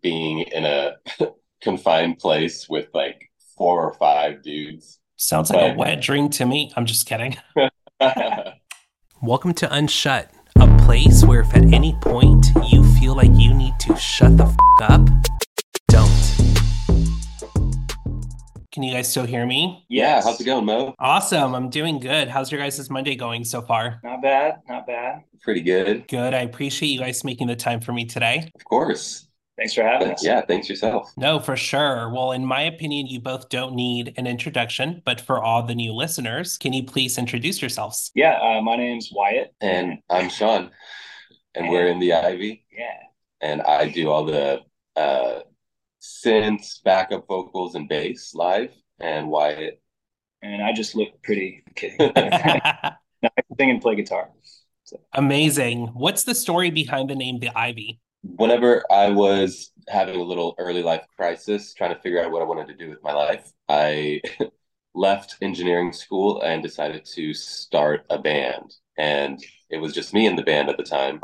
being in a confined place with like four or five dudes. Sounds like but... a wet dream to me. I'm just kidding. Welcome to Unshut, a place where if at any point you feel like you need to shut the f- up, don't. Can you guys still hear me? Yeah, how's it going, Mo? Awesome. I'm doing good. How's your guys' Monday going so far? Not bad. Not bad. Pretty good. Good. I appreciate you guys making the time for me today. Of course. Thanks for having us. Yeah, thanks yourself. No, for sure. Well, in my opinion, you both don't need an introduction, but for all the new listeners, can you please introduce yourselves? Yeah, uh, my name's Wyatt. And I'm Shawn. And, and we're in the Ivy. Yeah. And I do all the uh, synths, backup vocals, and bass live. And Wyatt. And I just look pretty. kidding. no, I sing and play guitar. So. Amazing. What's the story behind the name The Ivy? Whenever I was having a little early life crisis, trying to figure out what I wanted to do with my life, I left engineering school and decided to start a band. And it was just me in the band at the time.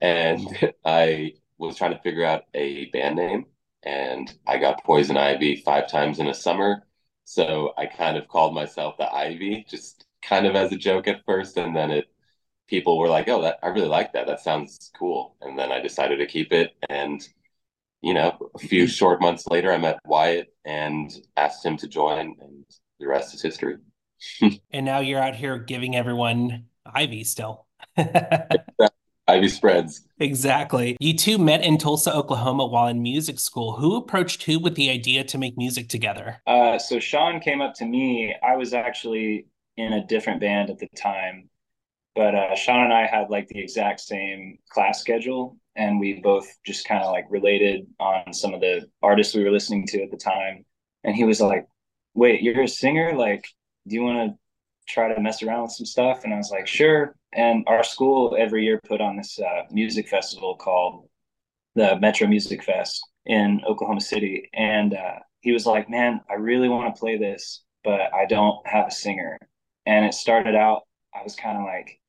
And I was trying to figure out a band name. And I got Poison Ivy five times in a summer. So I kind of called myself the Ivy, just kind of as a joke at first. And then it people were like, "Oh, that I really like that. That sounds cool." And then I decided to keep it. And you know, a few short months later, I met Wyatt and asked him to join, and the rest is history. and now you're out here giving everyone Ivy still. Ivy spreads. Exactly. You two met in Tulsa, Oklahoma while in music school. Who approached who with the idea to make music together? Uh, so Shawn came up to me. I was actually in a different band at the time but uh, Shawn and I had like the exact same class schedule, and we both just kind of like related on some of the artists we were listening to at the time. And he was like, "Wait, you're a singer? Like, do you want to try to mess around with some stuff?" And I was like, "Sure." And our school every year put on this uh, music festival called the Metro Music Fest in Oklahoma City, and uh, he was like, "Man, I really want to play this, but I don't have a singer." And it started out I was kind of like,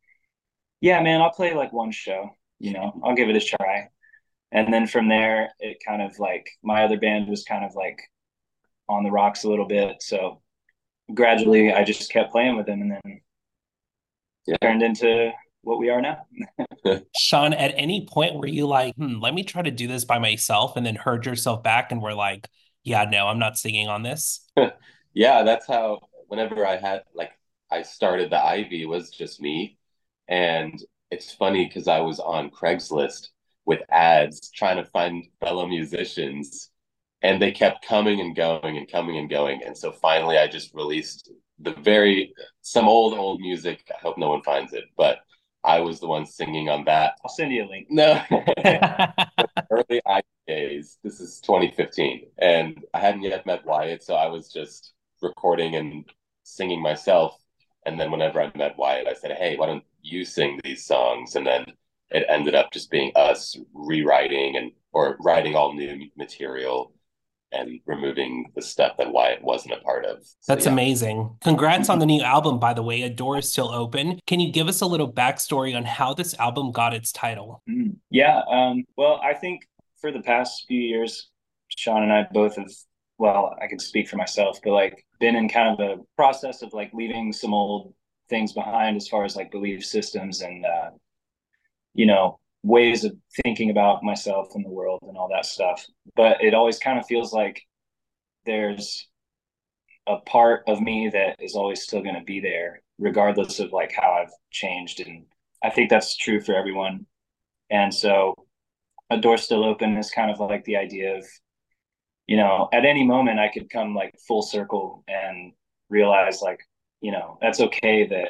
yeah, man, I'll play like one show, you know, I'll give it a try. And then from there, it kind of like my other band was kind of like on the rocks a little bit. So gradually I just kept playing with them and then yeah. turned into what we are now. Shawn, at any point were you like, hmm, let me try to do this by myself and then heard yourself back and were like, yeah, no, I'm not singing on this? yeah, that's how, whenever I had, like, I started the Ivy, was just me. And it's funny because I was on Craigslist with ads trying to find fellow musicians and they kept coming and going and coming and going. And so finally I just released the very some old old music. I hope no one finds it, but I was the one singing on that. I'll send you a link. No. early days. This is 2015. And I hadn't yet met Wyatt, so I was just recording and singing myself. And then whenever I met Wyatt, I said, Hey, why don't you sing these songs and then it ended up just being us rewriting and or writing all new material and removing the stuff that Wyatt wasn't a part of. So, That's yeah. amazing. Congrats on the new album, by the way. A Door is Still Open. Can you give us a little backstory on how this album got its title? Mm, yeah. Um, well, I think for the past few years, Shawn and I both have, well, I can speak for myself, but like been in kind of a process of like leaving some old things behind as far as like belief systems and uh, you know ways of thinking about myself and the world and all that stuff. But it always kind of feels like there's a part of me that is always still going to be there regardless of like how i've changed. And i think that's true for everyone. And so a door still open is kind of like the idea of you know at any moment i could come like full circle and realize like you know that's okay that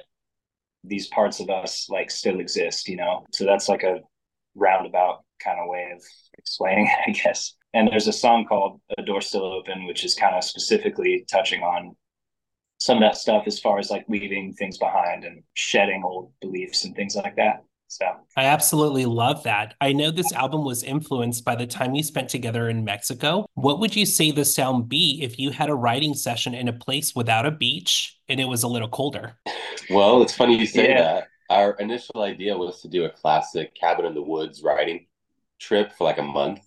these parts of us like still exist you know? So that's like a roundabout kind of way of explaining it i guess. And there's a song called a door still open which is kind of specifically touching on some of that stuff as far as like leaving things behind and shedding old beliefs and things like that so I absolutely love that. I know this album was influenced by the time you spent together in Mexico. What would you say the sound be if you had a writing session in a place without a beach and it was a little colder? Well, it's funny you say yeah. that. Our initial idea was to do a classic cabin in the woods writing trip for like a month.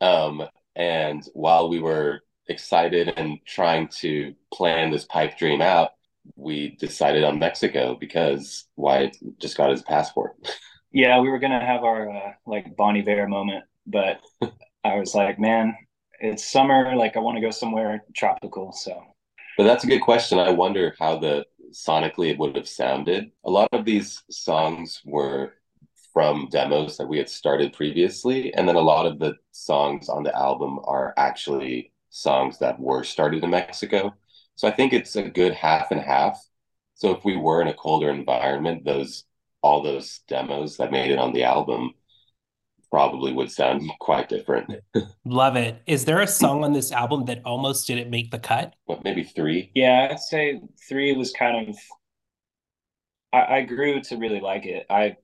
Um, and while we were excited and trying to plan this pipe dream out, we decided on Mexico because Wyatt just got his passport. Yeah, we were gonna have our uh, like Bon Iver moment, but I was like, man, it's summer. Like, I want to go somewhere tropical. So, but that's a good question. I wonder how the sonically it would have sounded. A lot of these songs were from demos that we had started previously, and then a lot of the songs on the album are actually songs that were started in Mexico. So I think it's a good half and half. So if we were in a colder environment, those all those demos that made it on the album probably would sound quite different. Love it. Is there a song on this album that almost didn't make the cut? What, maybe three? Yeah, I'd say three was kind of. I, I grew to really like it. I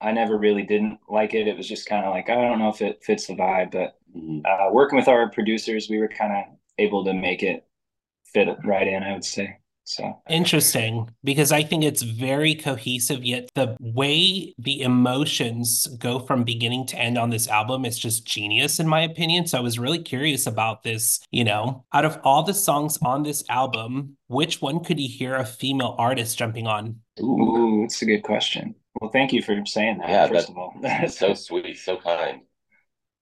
I never really didn't like it. It was just kind of like I don't know if it fits the vibe, but mm-hmm. uh, working with our producers, we were kind of able to make it fit right in. I would say. So interesting because I think it's very cohesive, yet the way the emotions go from beginning to end on this album is just genius, in my opinion. So I was really curious about this. You know, out of all the songs on this album, which one could you hear a female artist jumping on? Ooh, that's a good question. Well, thank you for saying that. Yeah, first of all, that's so sweet, so kind.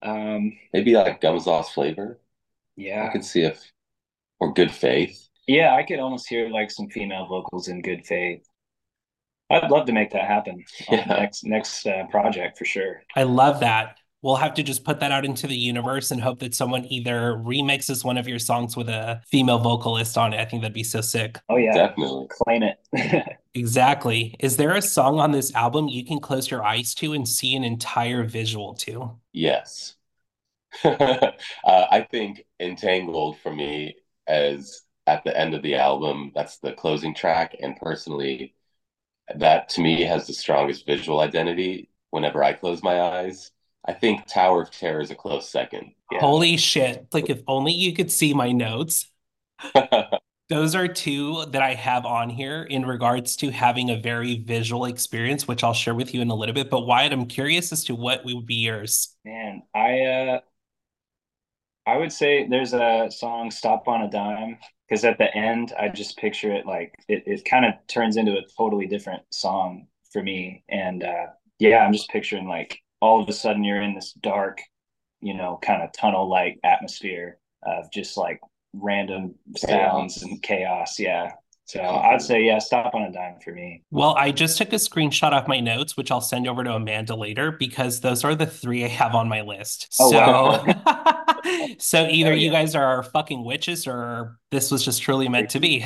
Um, maybe like Gums Lost Flavor. Yeah, I could see if or Good Faith. Yeah, I could almost hear like some female vocals in good faith. I'd love to make that happen yeah. next next uh, project for sure. I love that. We'll have to just put that out into the universe and hope that someone either remixes one of your songs with a female vocalist on it. I think that'd be so sick. Oh yeah, definitely claim it. exactly. Is there a song on this album you can close your eyes to and see an entire visual to? Yes. uh, I think Entangled for me as at the end of the album. That's the closing track. And personally, that to me has the strongest visual identity whenever I close my eyes. I think Tower of Terror is a close second. Yeah. Holy shit. Like, if only you could see my notes. Those are two that I have on here in regards to having a very visual experience, which I'll share with you in a little bit. But Wyatt, I'm curious as to what would be yours. Man, I uh I would say there's a song "Stop on a Dime" because at the end I just picture it like it, it kind of turns into a totally different song for me, and uh, yeah, I'm just picturing like all of a sudden you're in this dark, you know, kind of tunnel like atmosphere of just like random sounds and chaos. Yeah, so I'd say, yeah, stop on a dime for me. Well, I just took a screenshot of my notes, which I'll send over to Amanda later because those are the three I have on my list. Oh, so, wow. so either oh, yeah. you guys are fucking witches or this was just truly meant to be.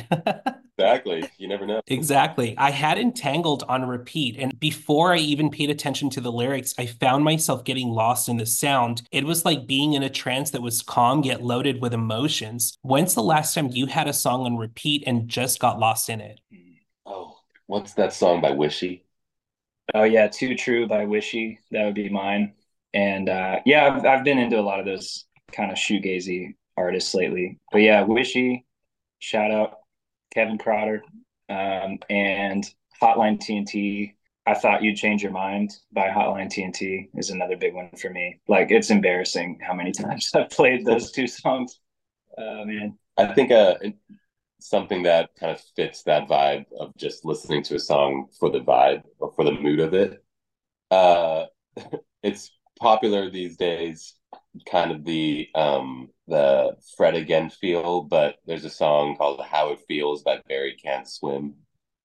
exactly. You never know. Exactly. I had Entangled on repeat. And before I even paid attention to the lyrics, I found myself getting lost in the sound. It was like being in a trance that was calm yet loaded with emotions. When's the last time you had a song on repeat and just got lost in it? Oh, what's that song by Wishy? Oh, yeah. Too True by Wishy. That would be mine. And uh, yeah, I've, I've been into a lot of those kind of shoegazy artists lately. But yeah, Wishy, shout out Kevin Krauter, um, and Hotline TNT. I thought you'd change your mind by Hotline TNT is another big one for me. Like it's embarrassing how many times I've played those two songs. Uh, man, I think uh, something that kind of fits that vibe of just listening to a song for the vibe or for the mood of it. Uh, it's popular these days kind of the um the Fred again feel, but there's a song called How It Feels by Barry Can't Swim.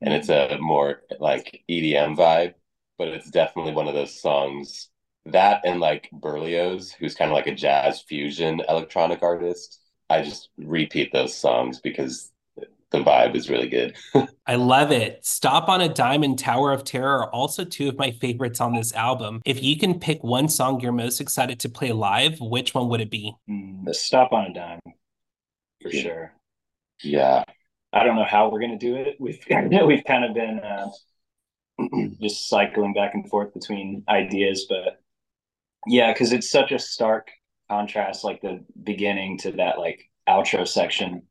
And it's a more like EDM vibe, but it's definitely one of those songs that and like Berlioz, who's kind of like a jazz fusion electronic artist. I just repeat those songs because the vibe is really good. I love it. Stop on a Dime and Tower of Terror are also two of my favorites on this album. If you can pick one song you're most excited to play live, which one would it be? Mm, the Stop on a Dime, for yeah. sure. Yeah. I don't know how we're gonna do it. We've we've kind of been uh, just cycling back and forth between ideas, but yeah, because it's such a stark contrast, like the beginning to that like outro section.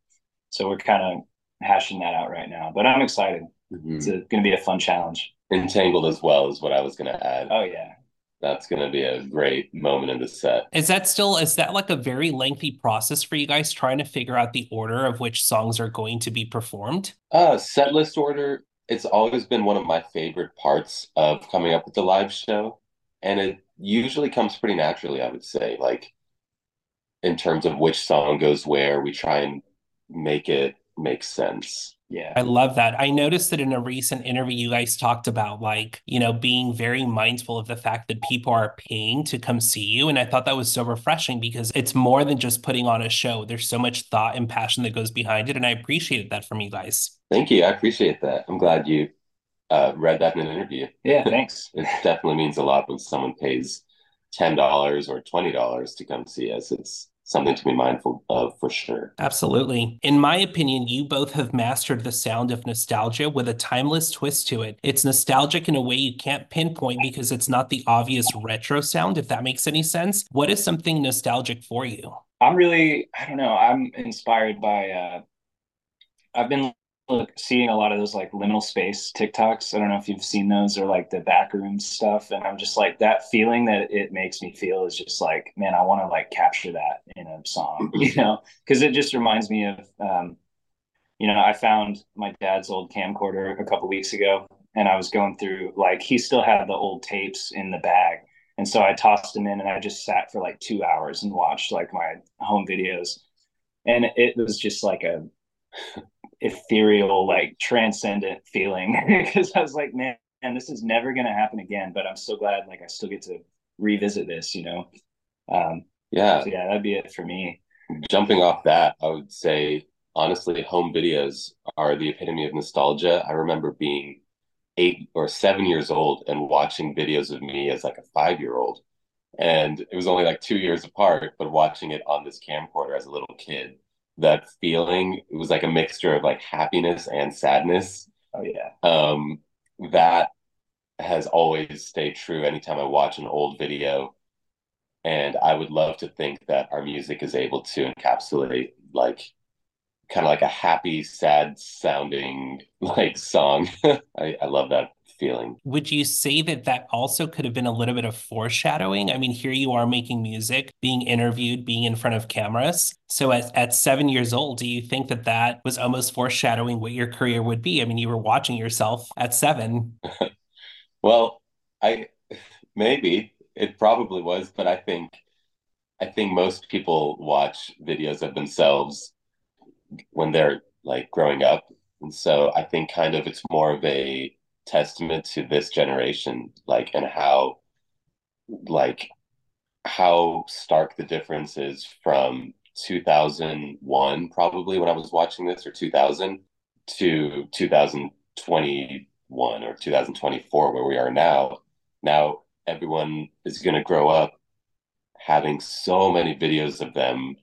So we're kind of hashing that out right now. But I'm excited. Mm-hmm. It's going to be a fun challenge. Entangled as well is what I was going to add. Oh yeah, that's going to be a great moment in the set. Is that still is that like a very lengthy process for you guys trying to figure out the order of which songs are going to be performed? Uh, set list order. It's always been one of my favorite parts of coming up with the live show, and it usually comes pretty naturally. I would say, like in terms of which song goes where, we try and make it make sense. Yeah. I love that. I noticed that in a recent interview, you guys talked about like, you know, being very mindful of the fact that people are paying to come see you. And I thought that was so refreshing because it's more than just putting on a show. There's so much thought and passion that goes behind it. And I appreciated that from you guys. Thank you. I appreciate that. I'm glad you uh, read that in an interview. Yeah, thanks. it definitely means a lot when someone pays $10 or $20 to come see us. It's something to be mindful of for sure. Absolutely. In my opinion, you both have mastered the sound of nostalgia with a timeless twist to it. It's nostalgic in a way you can't pinpoint because it's not the obvious retro sound, if that makes any sense. What is something nostalgic for you? I'm really, I don't know, I'm inspired by, uh, I've been look, seeing a lot of those like liminal space TikToks. I don't know if you've seen those or like the backroom stuff. And I'm just like that feeling that it makes me feel is just like, man, I want to like capture that in a song, you know, because it just reminds me of, um, you know, I found my dad's old camcorder a couple weeks ago and I was going through like he still had the old tapes in the bag. And so I tossed them in and I just sat for like two hours and watched like my home videos. And it was just like a ethereal, like transcendent feeling because I was like, man, man, this is never going to happen again. But I'm so glad, like, I still get to revisit this, you know? Um, yeah. So yeah, that'd be it for me. Jumping off that, I would say, honestly, home videos are the epitome of nostalgia. I remember being eight or seven years old and watching videos of me as like a five year old. And it was only like two years apart, but watching it on this camcorder as a little kid that feeling. It was like a mixture of like happiness and sadness. Oh yeah. Um, that has always stayed true anytime I watch an old video. And I would love to think that our music is able to encapsulate like kind of like a happy, sad sounding like song. I, I love that feeling. Would you say that that also could have been a little bit of foreshadowing? I mean, here you are making music, being interviewed, being in front of cameras. So at, at seven years old, do you think that that was almost foreshadowing what your career would be? I mean, you were watching yourself at seven. well, I maybe it probably was, but I think I think most people watch videos of themselves when they're like growing up. And so I think kind of it's more of a testament to this generation, like, and how, like, how stark the difference is from 2001, probably when I was watching this, or 2000 to 2021 or 2024, where we are now. Now, everyone is going to grow up having so many videos of them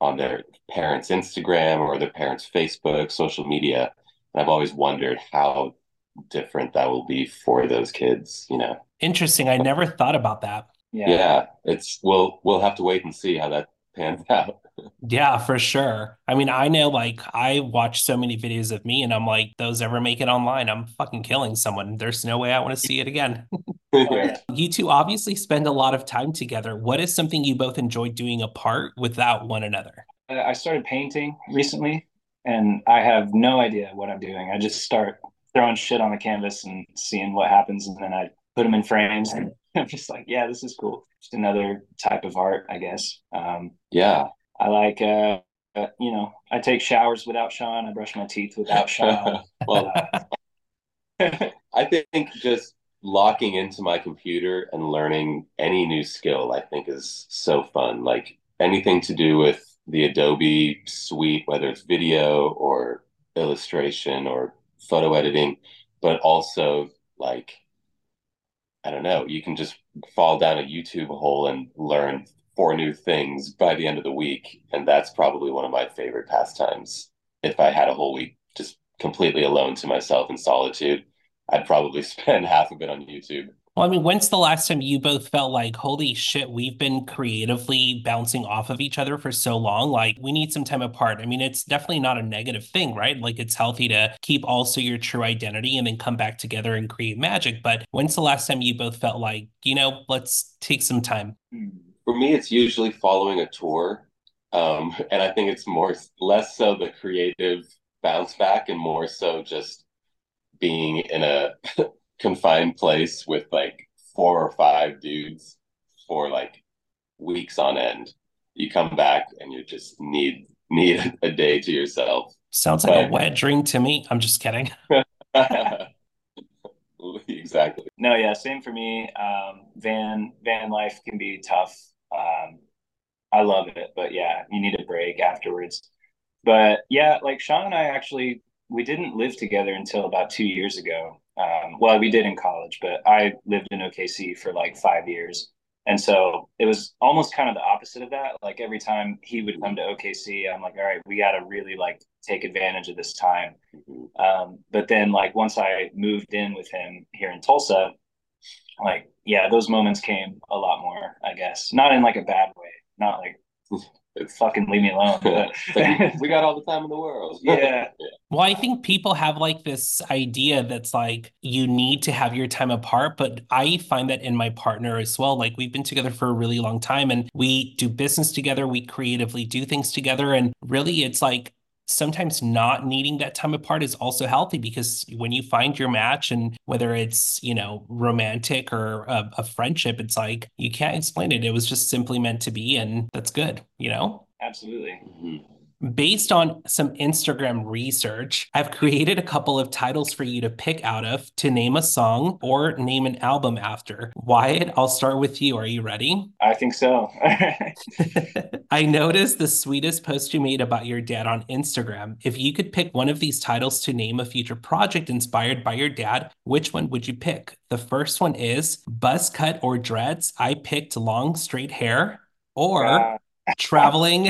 on their parents' Instagram or their parents' Facebook, social media. And I've always wondered how different that will be for those kids, you know. Interesting. I never thought about that. Yeah. Yeah. It's we'll we'll have to wait and see how that pans out. yeah, for sure. I mean, I know like I watch so many videos of me and I'm like, those ever make it online, I'm fucking killing someone. There's no way I want to see it again. You two obviously spend a lot of time together. What is something you both enjoy doing apart without one another? I started painting recently and I have no idea what I'm doing. I just start throwing shit on the canvas and seeing what happens, and then I put them in frames, and I'm just like, yeah, this is cool. Just another type of art, I guess. Um, yeah, I like. Uh, uh, you know, I take showers without Shawn. I brush my teeth without Shawn. well, I think just locking into my computer and learning any new skill, I think, is so fun. Like anything to do with the Adobe suite, whether it's video or illustration or photo editing, but also like I don't know, you can just fall down a YouTube hole and learn four new things by the end of the week. And that's probably one of my favorite pastimes. If I had a whole week just completely alone to myself in solitude, I'd probably spend half of it on YouTube. Well, I mean, when's the last time you both felt like, holy shit, we've been creatively bouncing off of each other for so long? Like, we need some time apart. I mean, it's definitely not a negative thing, right? Like, it's healthy to keep also your true identity and then come back together and create magic. But when's the last time you both felt like, you know, let's take some time? For me, it's usually following a tour. Um, and I think it's more, less so the creative bounce back and more so just being in a confined place with like four or five dudes for like weeks on end. You come back and you just need need a day to yourself. Sounds like but, a wet dream to me. I'm just kidding. exactly. No, yeah, same for me. Um, van van life can be tough. Um, I love it, but yeah, you need a break afterwards. But yeah, like Shawn and I actually we didn't live together until about two years ago. Um, well, we did in college, but I lived in OKC for like five years. And so it was almost kind of the opposite of that. Like every time he would come to OKC, I'm like, all right, we got to really like take advantage of this time. Um, but then like once I moved in with him here in Tulsa, like, yeah, those moments came a lot more, I guess. Not in like a bad way, not like fucking leave me alone. we got all the time in the world. yeah. Well, I think people have like this idea that's like you need to have your time apart, but I find that in my partner as well. Like we've been together for a really long time and we do business together, we creatively do things together. And really, it's like sometimes not needing that time apart is also healthy because when you find your match and whether it's you know romantic or a, a, friendship it's like you can't explain it. It was just simply meant to be and that's good you know? Absolutely. Mm-hmm. Based on some Instagram research, I've created a couple of titles for you to pick out of to name a song or name an album after. Wyatt, I'll start with you. Are you ready? I think so. I noticed the sweetest post you made about your dad on Instagram. If you could pick one of these titles to name a future project inspired by your dad, which one would you pick? The first one is Buzz Cut or Dreads. I picked long straight hair or traveling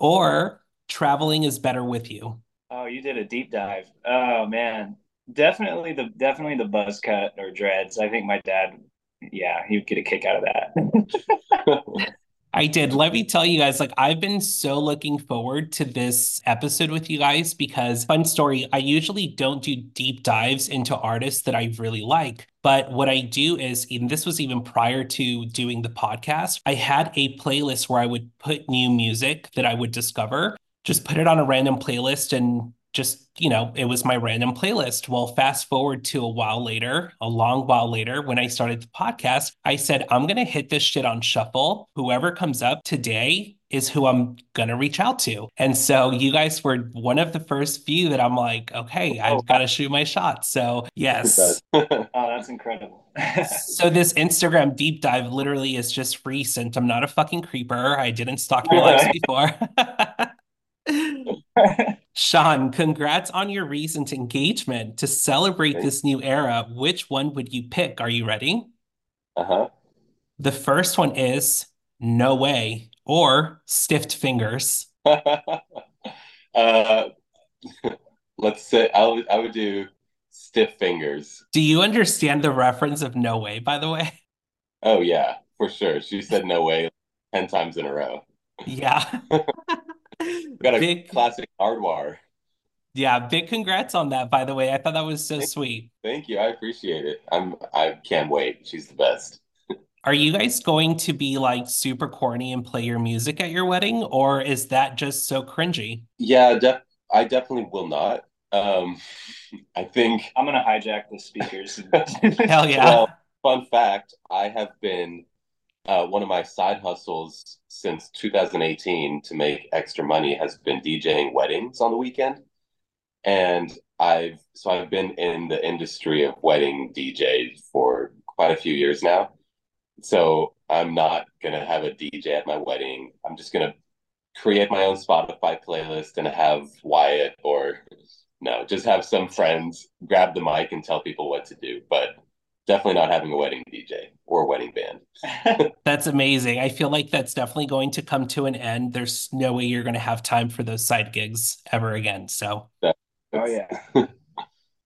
or traveling is better with you? Oh, you did a deep dive. Oh man, definitely the definitely the buzz cut or dreads. I think my dad, yeah, he would get a kick out of that. I did. Let me tell you guys, like, I've been so looking forward to this episode with you guys because, fun story, I usually don't do deep dives into artists that I really like. But what I do is, even this was even prior to doing the podcast, I had a playlist where I would put new music that I would discover, just put it on a random playlist and just you know it was my random playlist. Well fast forward to a while later a long while later when i started the podcast i said i'm going to hit this shit on shuffle. Whoever comes up today is who i'm going to reach out to. And so you guys were one of the first few that i'm like okay i've got to shoot my shot. So yes. Oh that's incredible. So this instagram deep dive literally is just recent. I'm not a fucking creeper. I didn't stalk your lives before Shawn, congrats on your recent engagement. To celebrate Thanks. this new era, which one would you pick? Are you ready? Uh huh. The first one is No Way or Stiffed Fingers. uh, let's say I would, I would do Stiff Fingers. Do you understand the reference of No Way, by the way? Oh, yeah, for sure. She said No Way 10 times in a row. Yeah. Got a big, classic hardwire. Yeah, big congrats on that, by the way. I thought that was so thank, sweet. Thank you. I appreciate it. I'm I can't wait. She's the best. Are you guys going to be like super corny and play your music at your wedding, or is that just so cringy? Yeah, def- I definitely will not. Um, I think I'm gonna hijack the speakers. Hell yeah! Well, fun fact: I have been uh, one of my side hustles since 2018 to make extra money has been DJing weddings on the weekend. And I've so I've been in the industry of wedding DJs for quite a few years now. So I'm not gonna have a DJ at my wedding. I'm just gonna create my own Spotify playlist and have Wyatt or no, just have some friends grab the mic and tell people what to do. But definitely not having a wedding DJ or a wedding band. that's amazing. I feel like that's definitely going to come to an end. There's no way you're going to have time for those side gigs ever again. So, oh yeah.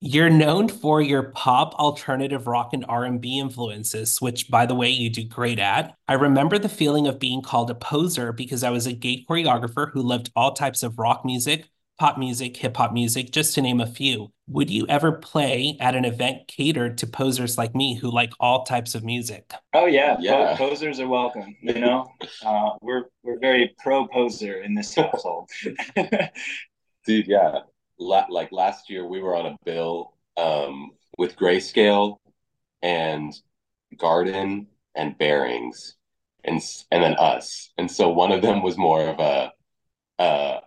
You're known for your pop, alternative rock, and R&B influences, which, by the way, you do great at. I remember the feeling of being called a poser because I was a gay choreographer who loved all types of rock music, pop music, hip hop music, just to name a few. Would you ever play at an event catered to posers like me who like all types of music? Oh yeah, Yeah. Posers are welcome. You know, uh, we're we're very pro poser in this household. Dude, yeah. La- like last year, we were on a bill um, with Grayscale and Garden and Bearings, and and then us. And so one of them was more of a uh,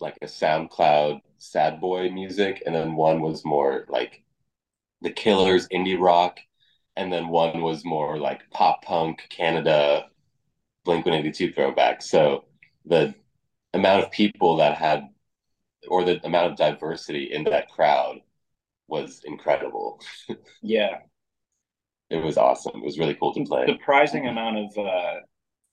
like a SoundCloud sad boy music, and then one was more like the Killers indie rock, and then one was more like pop punk Canada Blink 182 throwback. So the amount of people that had or the amount of diversity in that crowd was incredible. yeah, It was awesome. It was really cool to play. surprising amount of uh,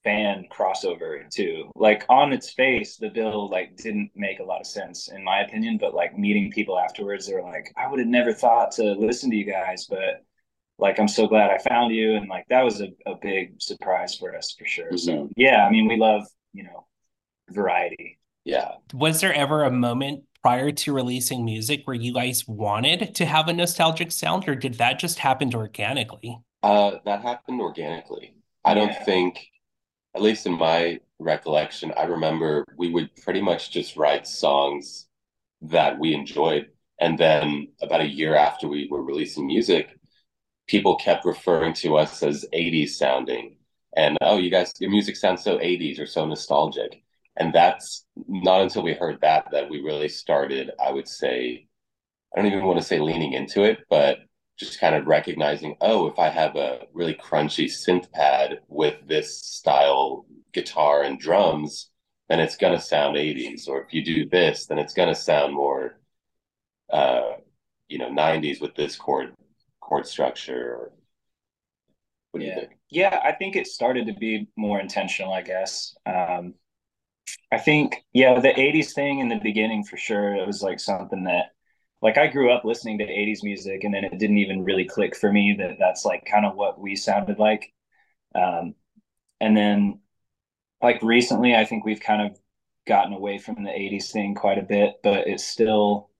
fan crossover too. Like on its face, the bill like didn't make a lot of sense in my opinion. But like meeting people afterwards, they were like, I would have never thought to listen to you guys, but like I'm so glad I found you, and like that was a, a big surprise for us for sure. So Mhm. yeah, I mean we love you know variety. Yeah. Was there ever a moment prior to releasing music where you guys wanted to have a nostalgic sound, or did that just happen organically? Uh, that happened organically. I don't Yeah. think, at least in my recollection, I remember we would pretty much just write songs that we enjoyed. And then about a year after we were releasing music, people kept referring to us as 80s sounding. And oh, you guys, your music sounds so 80s or so nostalgic. And that's not until we heard that that we really started, I would say, I don't even want to say leaning into it, but just kind of recognizing, oh, if I have a really crunchy synth pad with this style guitar and drums, then it's gonna sound 80s. Or if you do this, then it's gonna sound more uh, you know, 90s with this chord chord structure. Or what do you Yeah. think? Yeah, I think it started to be more intentional, I guess. Um, I think, yeah, the 80s thing in the beginning for sure, it was like something that, like, I grew up listening to 80s music and then it didn't even really click for me that that's like kind of what we sounded like. Um, and then, like, recently, I think we've kind of gotten away from the 80s thing quite a bit, but it's still,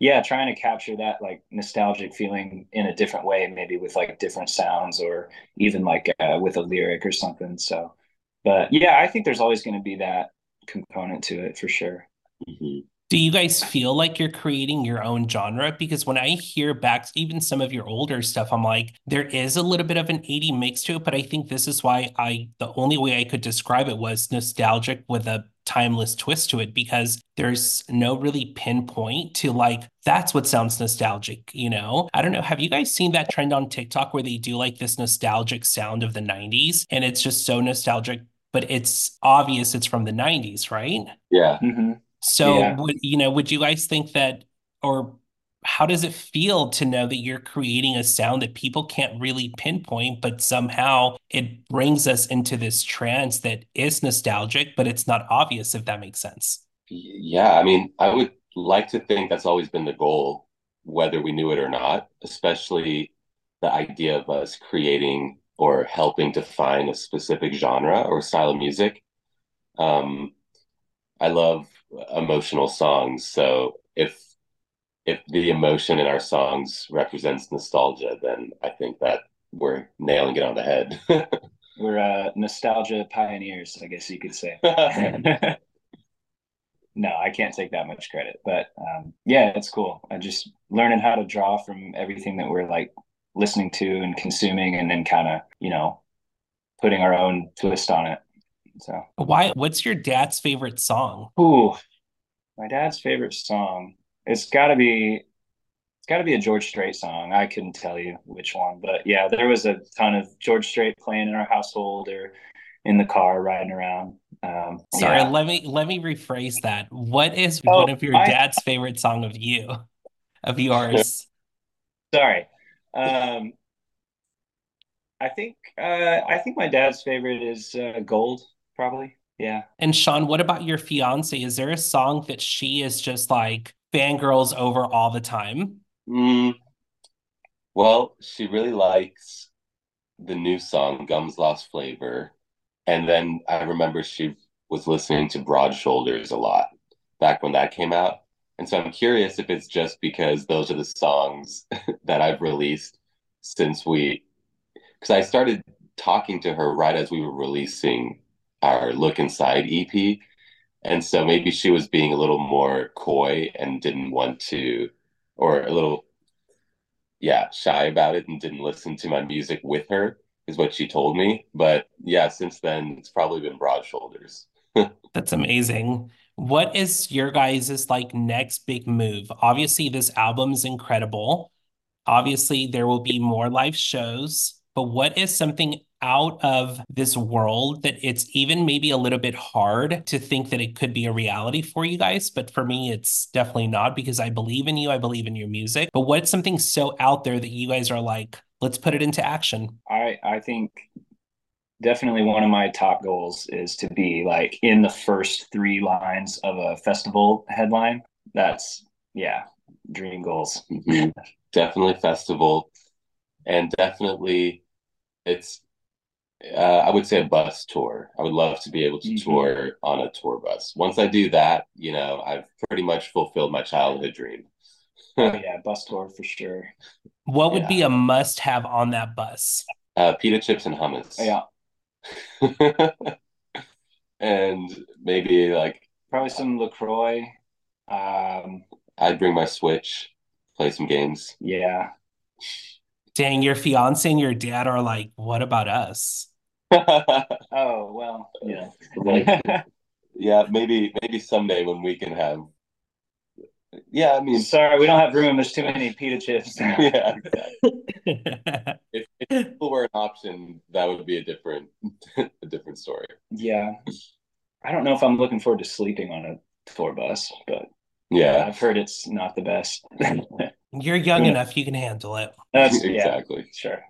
yeah, trying to capture that like nostalgic feeling in a different way, maybe with like different sounds or even like uh, with a lyric or something. So, but yeah, I think there's always going to be that component to it for sure. Mhm. Do you guys feel like you're creating your own genre? Because when I hear back even some of your older stuff, I'm like, there is a little bit of an 80 mix to it, but I think this is why I the only way I could describe it was nostalgic with a timeless twist to it because there's no really pinpoint to like that's what sounds nostalgic, you know? I don't know. Have you guys seen that trend on TikTok where they do like this nostalgic sound of the 90s and it's just so nostalgic, but it's obvious it's from the 90s, right? Yeah. hmm So Yeah. would you know, would you guys think that or how does it feel to know that you're creating a sound that people can't really pinpoint, but somehow it brings us into this trance that is nostalgic, but it's not obvious, if that makes sense? Yeah, I mean, I would like to think that's always been the goal, whether we knew it or not, especially the idea of us creating or helping define a specific genre or style of music. Um, I love emotional songs, so if if the emotion in our songs represents nostalgia, then I think that we're nailing it on the head. We're uh, nostalgia pioneers, I guess you could say. no, I can't take that much credit, but um, yeah, it's cool. I just learning how to draw from everything that we're like listening to and consuming, and then kind of you know putting our own twist on it. So, Why, what's your dad's favorite song? ooh, my dad's favorite song. It's got to be. It's got to be a George Strait song. I couldn't tell you which one, but yeah, there was a ton of George Strait playing in our household or in the car riding around. Um, Sorry, yeah. let me let me rephrase that. What is Oh, one of your I- dad's favorite song of you, of yours? Sorry. Um, I think uh, I think my dad's favorite is uh, Gold, probably. Yeah. And Shawn, what about your fiance? Is there a song that she is just like fangirls over all the time? Mm, well, she really likes the new song Gums Lost Flavor. And then I remember she was listening to Broad Shoulders a lot back when that came out. And so I'm curious if it's just because those are the songs that I've released since we, because I started talking to her right as we were releasing our Look Inside EP. And so maybe she was being a little more coy and didn't want to, or a little, yeah, shy about it and didn't listen to my music with her, is what she told me. But yeah, since then, it's probably been Broad Shoulders. That's amazing. What is your guys' like next big move? Obviously, this album is incredible. Obviously, there will be more live shows, but what is something out of this world that it's even maybe a little bit hard to think that it could be a reality for you guys? But for me, it's definitely not because I believe in you. I believe in your music. But what's something so out there that you guys are like, let's put it into action? I I think definitely one of my top goals is to be like in the first three lines of a festival headline. That's yeah, dream goals. Mm-hmm. Definitely festival, and definitely it's. Uh, I would say a bus tour. I would love to be able to mm-hmm. tour on a tour bus. Once I do that, you know, I've pretty much fulfilled my childhood dream. oh yeah, bus tour for sure. What would yeah. be a must-have on that bus? Uh, pita chips and hummus. Oh, yeah, and maybe like probably some Lacroix. Um, I'd bring my Switch, play some games. Yeah. Dang, your fiance and your dad are like, what about us? oh well, yeah. yeah, maybe maybe someday when we can have yeah, I mean, sorry, we don't have room. There's too many pita chips. yeah. if, if people were an option, that would be a different, a different story. Yeah, I don't know if I'm looking forward to sleeping on a tour bus, but yeah, I've heard it's not the best. You're young enough, you can handle it. That's, exactly. Yeah, sure.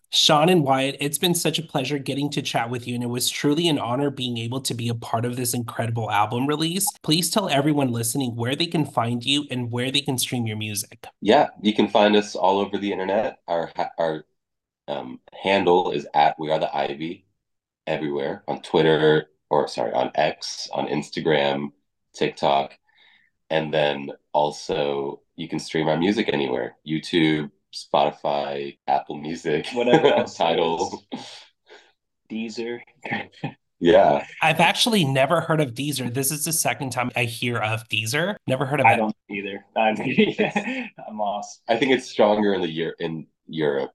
Shawn and Wyatt, it's been such a pleasure getting to chat with you, and it was truly an honor being able to be a part of this incredible album release. Please tell everyone listening where they can find you and where they can stream your music. Yeah, you can find us all over the internet. Our our um, handle is at We Are the Ivy everywhere on Twitter or sorry on X, on Instagram, TikTok, and then also you can stream our music anywhere YouTube, Spotify, Apple Music, whatever else. Tidal, Deezer. yeah. I've actually never heard of Deezer. This is the second time I hear of Deezer. Never heard of I it. I don't either. I'm, I'm lost. I think it's stronger in the year in Europe,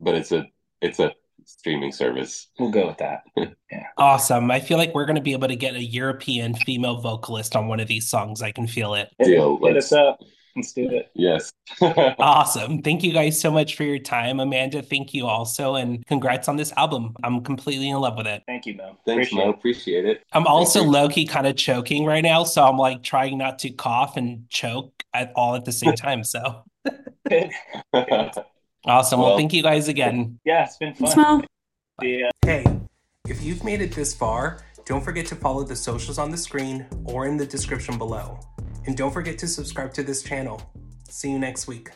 but it's a it's a streaming service. We'll go with that. Yeah. Awesome. I feel like we're going to be able to get a European female vocalist on one of these songs. I can feel it. Deal. Hit us up. Let's do it. Yes. awesome. Thank you guys so much for your time. Amanda, thank you also. And congrats on this album. I'm completely in love with it. Thank you, Mo. Thanks, Appreciate Mo. Appreciate it. I'm also low key kind of choking right now. So I'm like trying not to cough and choke at all at the same time. So awesome. Well, well, thank you guys again. Yeah, it's been fun. Yeah. Hey, if you've made it this far, don't forget to follow the socials on the screen or in the description below. And don't forget to subscribe to this channel. See you next week.